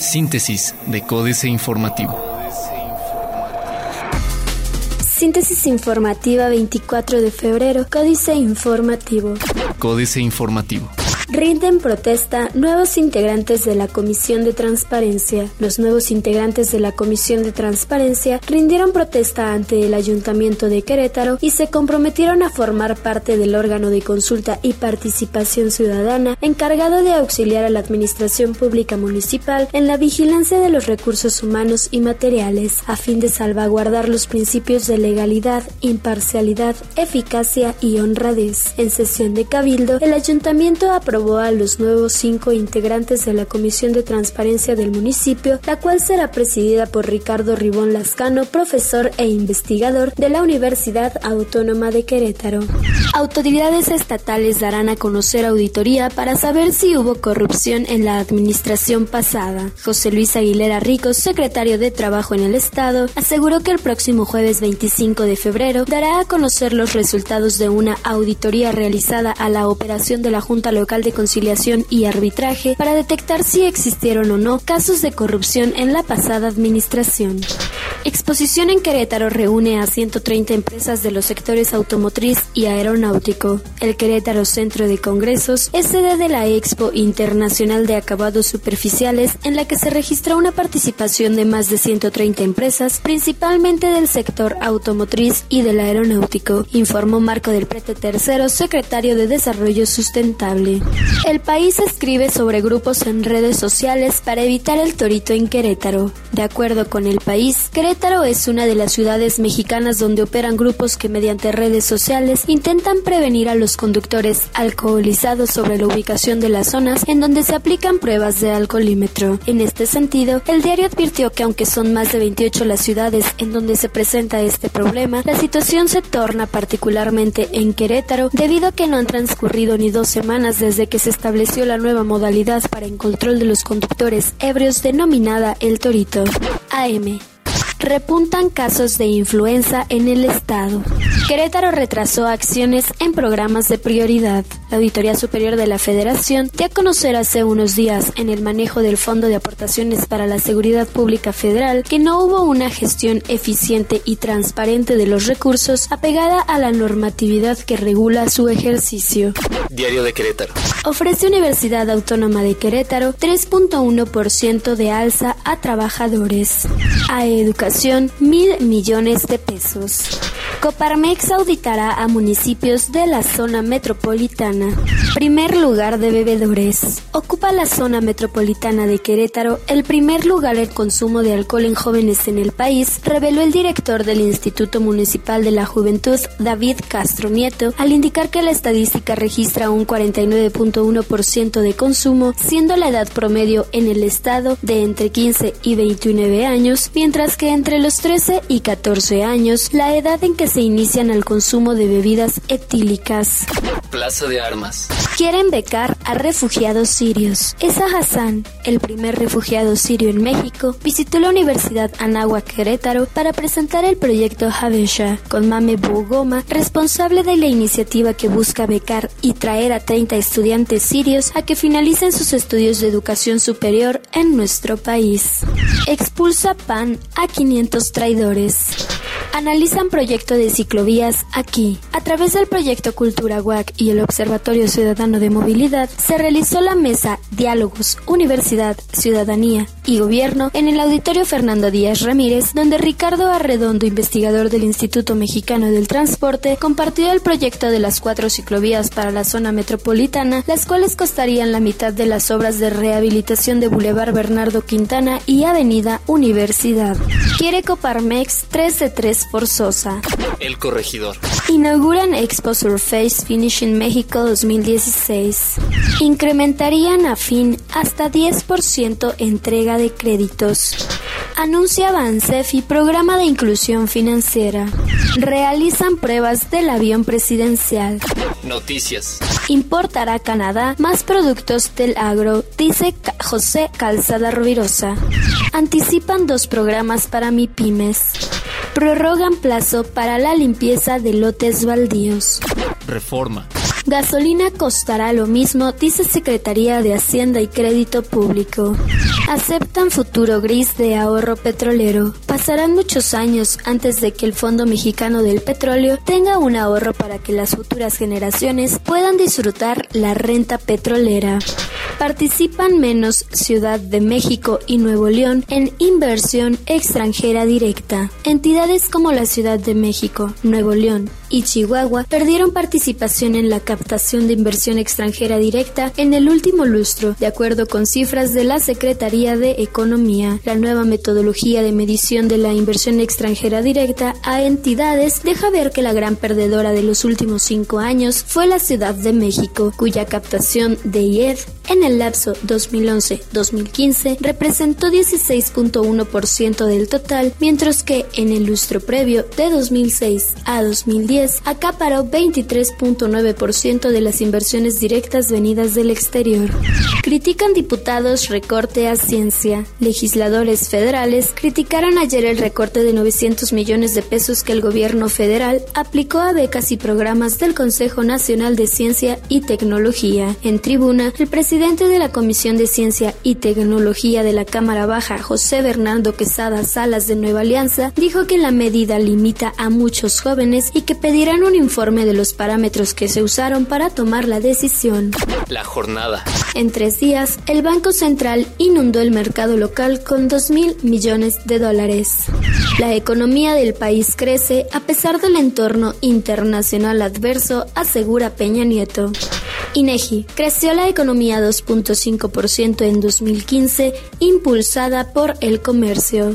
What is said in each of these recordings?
Síntesis de Códice Informativo. Síntesis informativa 24 de febrero, Códice Informativo. Códice Informativo. Rinden protesta nuevos integrantes de la Comisión de Transparencia. Los nuevos integrantes de la Comisión de Transparencia rindieron protesta ante el Ayuntamiento de Querétaro y se comprometieron a formar parte del órgano de consulta y participación ciudadana encargado de auxiliar a la Administración Pública Municipal en la vigilancia de los recursos humanos y materiales, a fin de salvaguardar los principios de legalidad, imparcialidad, eficacia y honradez. En sesión de Cabildo, el Ayuntamiento aprobó a los nuevos cinco integrantes de la Comisión de Transparencia del municipio, la cual será presidida por Ricardo Ribón Lascano, profesor e investigador de la Universidad Autónoma de Querétaro. Autoridades estatales darán a conocer auditoría para saber si hubo corrupción en la administración pasada. José Luis Aguilera Rico, secretario de Trabajo en el Estado, aseguró que el próximo jueves 25 de febrero dará a conocer los resultados de una auditoría realizada a la operación de la Junta Local de Conciliación y Arbitraje para detectar si existieron o no casos de corrupción en la pasada administración. Exposición en Querétaro reúne a 130 empresas de los sectores automotriz y aeronáutico. El Querétaro Centro de Congresos es sede de la Expo Internacional de Acabados Superficiales en la que se registró una participación de más de 130 empresas, principalmente del sector automotriz y del aeronáutico, informó Marco del Prete III, secretario de Desarrollo Sustentable. El país escribe sobre grupos en redes sociales para evitar el torito en Querétaro. De acuerdo con el país, Querétaro es una de las ciudades mexicanas donde operan grupos que mediante redes sociales intentan prevenir a los conductores alcoholizados sobre la ubicación de las zonas en donde se aplican pruebas de alcoholímetro. En este sentido, el diario advirtió que aunque son más de 28 las ciudades en donde se presenta este problema, la situación se torna particularmente en Querétaro debido a que no han transcurrido ni dos semanas desde que se estableció la nueva modalidad para el control de los conductores ebrios denominada el Torito. AM repuntan casos de influenza en el estado. Querétaro retrasó acciones en programas de prioridad. La Auditoría Superior de la Federación dio a conocer hace unos días en el manejo del Fondo de Aportaciones para la Seguridad Pública Federal que no hubo una gestión eficiente y transparente de los recursos apegada a la normatividad que regula su ejercicio. Diario de Querétaro. Ofrece Universidad Autónoma de Querétaro 3.1% de alza a trabajadores. A educación, mil millones de pesos. Coparmex auditará a municipios de la zona metropolitana. Primer lugar de bebedores. Ocupa la zona metropolitana de Querétaro el primer lugar en consumo de alcohol en jóvenes en el país, reveló el director del Instituto Municipal de la Juventud, David Castro Nieto, al indicar que la estadística registra un 49.1% de consumo, siendo la edad promedio en el estado de entre 15 y 29 años, mientras que entre los 13 y 14 años, la edad en que se inician al consumo de bebidas etílicas. Plaza de Armas. Quieren becar a refugiados sirios. Esa Hassan, el primer refugiado sirio en México, visitó la Universidad Anáhuac Querétaro para presentar el proyecto Habesha con Mame Bugoma, responsable de la iniciativa que busca becar y traer a 30 estudiantes sirios a que finalicen sus estudios de educación superior en nuestro país. Expulsa PAN a 500 traidores. Analizan proyecto de ciclovías aquí. A través del proyecto Cultura WAC y el Observatorio Ciudadano de Movilidad, se realizó la mesa Diálogos, Universidad, Ciudadanía y Gobierno en el Auditorio Fernando Díaz Ramírez, donde Ricardo Arredondo, investigador del Instituto Mexicano del Transporte, compartió el proyecto de las cuatro ciclovías para la zona metropolitana, las cuales costarían la mitad de las obras de rehabilitación de Boulevard Bernardo Quintana y Avenida Universidad. Quiere Coparmex 3 de 3 forzosa. El corregidor. Inauguran Expo Surface Finish en México 2016. Incrementarían a fin hasta 10% entrega de créditos. Anuncia y programa de inclusión financiera. Realizan pruebas del avión presidencial. Noticias. Importará a Canadá más productos del agro, dice José Calzada Rovirosa. Anticipan dos programas para MIPIMES prorrogan plazo para la limpieza de lotes baldíos. Reforma. Gasolina costará lo mismo, dice Secretaría de Hacienda y Crédito Público. Aceptan futuro gris de ahorro petrolero. Pasarán muchos años antes de que el Fondo Mexicano del Petróleo tenga un ahorro para que las futuras generaciones puedan disfrutar la renta petrolera. Participan menos Ciudad de México y Nuevo León en inversión extranjera directa. Entidades como la Ciudad de México, Nuevo León y Chihuahua perdieron participación en la captación de inversión extranjera directa en el último lustro, de acuerdo con cifras de la Secretaría de Economía. La nueva metodología de medición de la inversión extranjera directa a entidades deja ver que la gran perdedora de los últimos cinco años fue la Ciudad de México, cuya captación de IED en el lapso 2011-2015 representó 16.1% del total, mientras que en el lustro previo de 2006 a 2010 acaparó 23.9% de las inversiones directas venidas del exterior. Critican diputados recorte a ciencia. Legisladores federales criticaron ayer el recorte de 900 millones de pesos que el gobierno federal aplicó a becas y programas del Consejo Nacional de Ciencia y Tecnología. En tribuna, el presidente de la Comisión de Ciencia y Tecnología de la Cámara Baja, José Bernardo Quesada Salas de Nueva Alianza, dijo que la medida limita a muchos jóvenes y que pedirán un informe de los parámetros que se usaron para tomar la decisión. La jornada. En tres días, el Banco Central inundó el mercado local con 2 mil millones de dólares. La economía del país crece a pesar del entorno internacional adverso, asegura Peña Nieto. INEGI creció la economía 2.5% en 2015, impulsada por el comercio.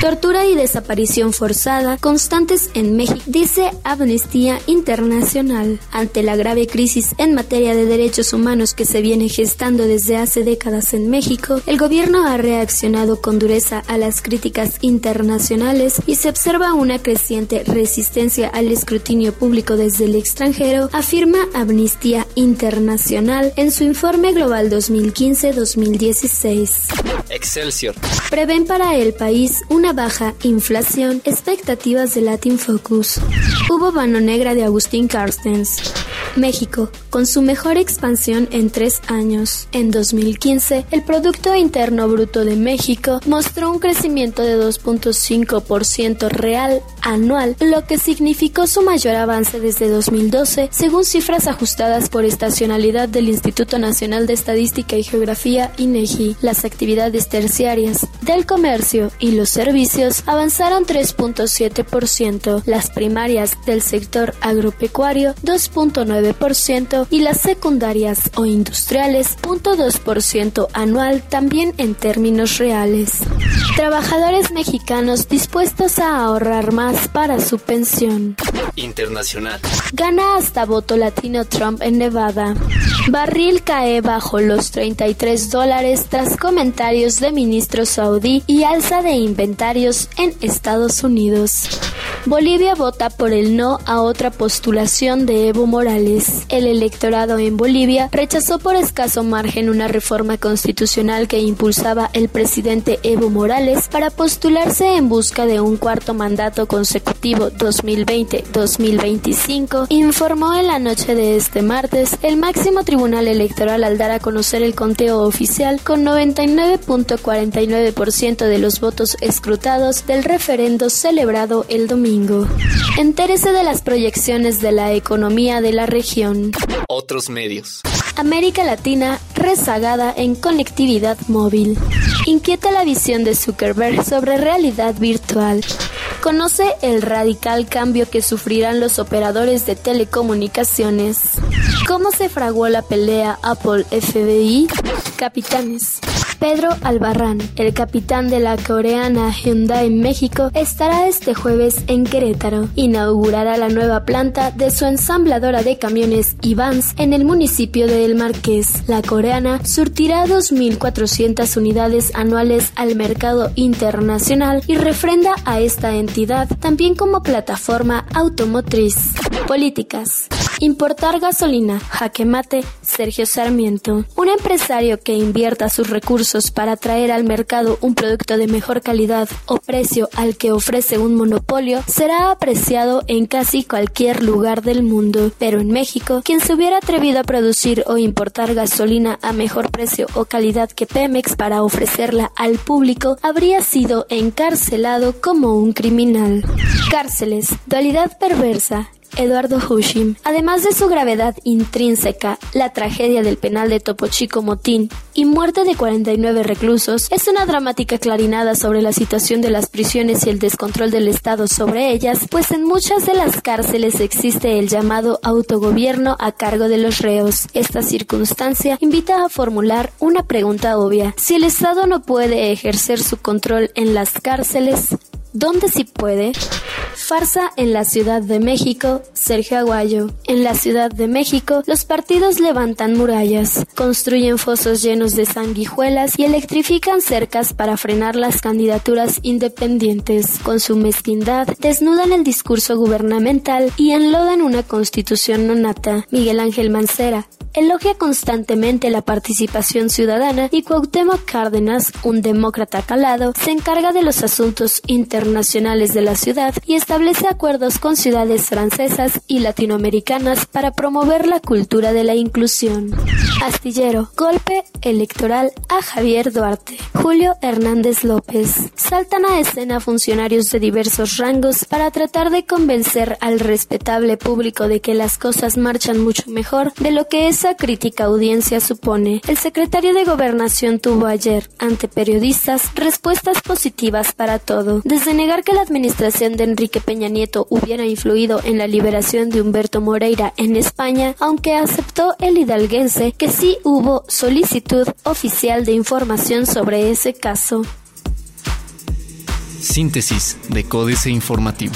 Tortura y desaparición forzada constantes en México, dice Amnistía Internacional. Ante la grave crisis en materia de derechos humanos que se viene gestando desde hace décadas en México, el gobierno ha reaccionado con dureza a las críticas internacionales y se observa una creciente resistencia al escrutinio público desde el extranjero, afirma Amnistía Internacional en su informe global 2015-2016. Excelsior. Prevén para el país una baja inflación, expectativas de Latin Focus. Hubo mano negra de Agustín Carstens. México, con su mejor expansión en tres años. En 2015, el Producto Interno Bruto de México mostró un crecimiento de 2.5% real anual, lo que significó su mayor avance desde 2012, según cifras ajustadas por estacionalidad del Instituto Nacional de Estadística y Geografía, INEGI. Las actividades terciarias del comercio y los servicios avanzaron 3.7%, las primarias del sector agropecuario 2.9% y las secundarias o industriales 0.2% anual también en términos reales. Trabajadores mexicanos dispuestos a ahorrar más para su pensión. Internacional. Gana hasta voto latino Trump en Nevada. Barril cae bajo los 33 dólares tras comentarios de ministro saudí y alza de inventarios en Estados Unidos. Bolivia vota por el no a otra postulación de Evo Morales. El electorado en Bolivia rechazó por escaso margen una reforma constitucional que impulsaba el presidente Evo Morales para postularse en busca de un cuarto mandato consecutivo 2020-2025, informó en la noche de este martes el máximo tribunal electoral al dar a conocer el conteo oficial con 99.49% de los votos escrutados del referendo celebrado el domingo. Entérese de las proyecciones de la economía de la región. Otros medios. América Latina rezagada en conectividad móvil. Inquieta la visión de Zuckerberg sobre realidad virtual. Conoce el radical cambio que sufrirán los operadores de telecomunicaciones. ¿Cómo se fraguó la pelea Apple-FBI? Capitanes. Pedro Albarrán, el capitán de la coreana Hyundai México, estará este jueves en Querétaro. Inaugurará la nueva planta de su ensambladora de camiones y vans en el municipio de El Marqués. La coreana surtirá 2.400 unidades anuales al mercado internacional y refrenda a esta entidad también como plataforma automotriz. Políticas. Importar gasolina, jaque mate, Sergio Sarmiento. Un empresario que invierta sus recursos para traer al mercado un producto de mejor calidad o precio al que ofrece un monopolio será apreciado en casi cualquier lugar del mundo. Pero en México, quien se hubiera atrevido a producir o importar gasolina a mejor precio o calidad que Pemex para ofrecerla al público habría sido encarcelado como un criminal. Cárceles, dualidad perversa, Eduardo Hushim. Además de su gravedad intrínseca, la tragedia del penal de Topo Chico Motín y muerte de 49 reclusos es una dramática clarinada sobre la situación de las prisiones y el descontrol del Estado sobre ellas, pues en muchas de las cárceles existe el llamado autogobierno a cargo de los reos. Esta circunstancia invita a formular una pregunta obvia. Si el Estado no puede ejercer su control en las cárceles, ¿dónde sí puede? Farsa en la Ciudad de México, Sergio Aguayo. En la Ciudad de México, los partidos levantan murallas, construyen fosos llenos de sanguijuelas y electrifican cercas para frenar las candidaturas independientes. Con su mezquindad, desnudan el discurso gubernamental y enlodan una constitución nonata. Miguel Ángel Mancera, elogia constantemente la participación ciudadana y Cuauhtémoc Cárdenas, un demócrata calado, se encarga de los asuntos internacionales de la ciudad y establece acuerdos con ciudades francesas y latinoamericanas para promover la cultura de la inclusión. Astillero, golpe electoral a Javier Duarte. Julio Hernández López. Saltan a escena funcionarios de diversos rangos para tratar de convencer al respetable público de que las cosas marchan mucho mejor de lo que es esa crítica audiencia supone, el secretario de Gobernación tuvo ayer, ante periodistas, respuestas positivas para todo, desde negar que la administración de Enrique Peña Nieto hubiera influido en la liberación de Humberto Moreira en España, aunque aceptó el hidalguense que sí hubo solicitud oficial de información sobre ese caso. Síntesis de Códice Informativo.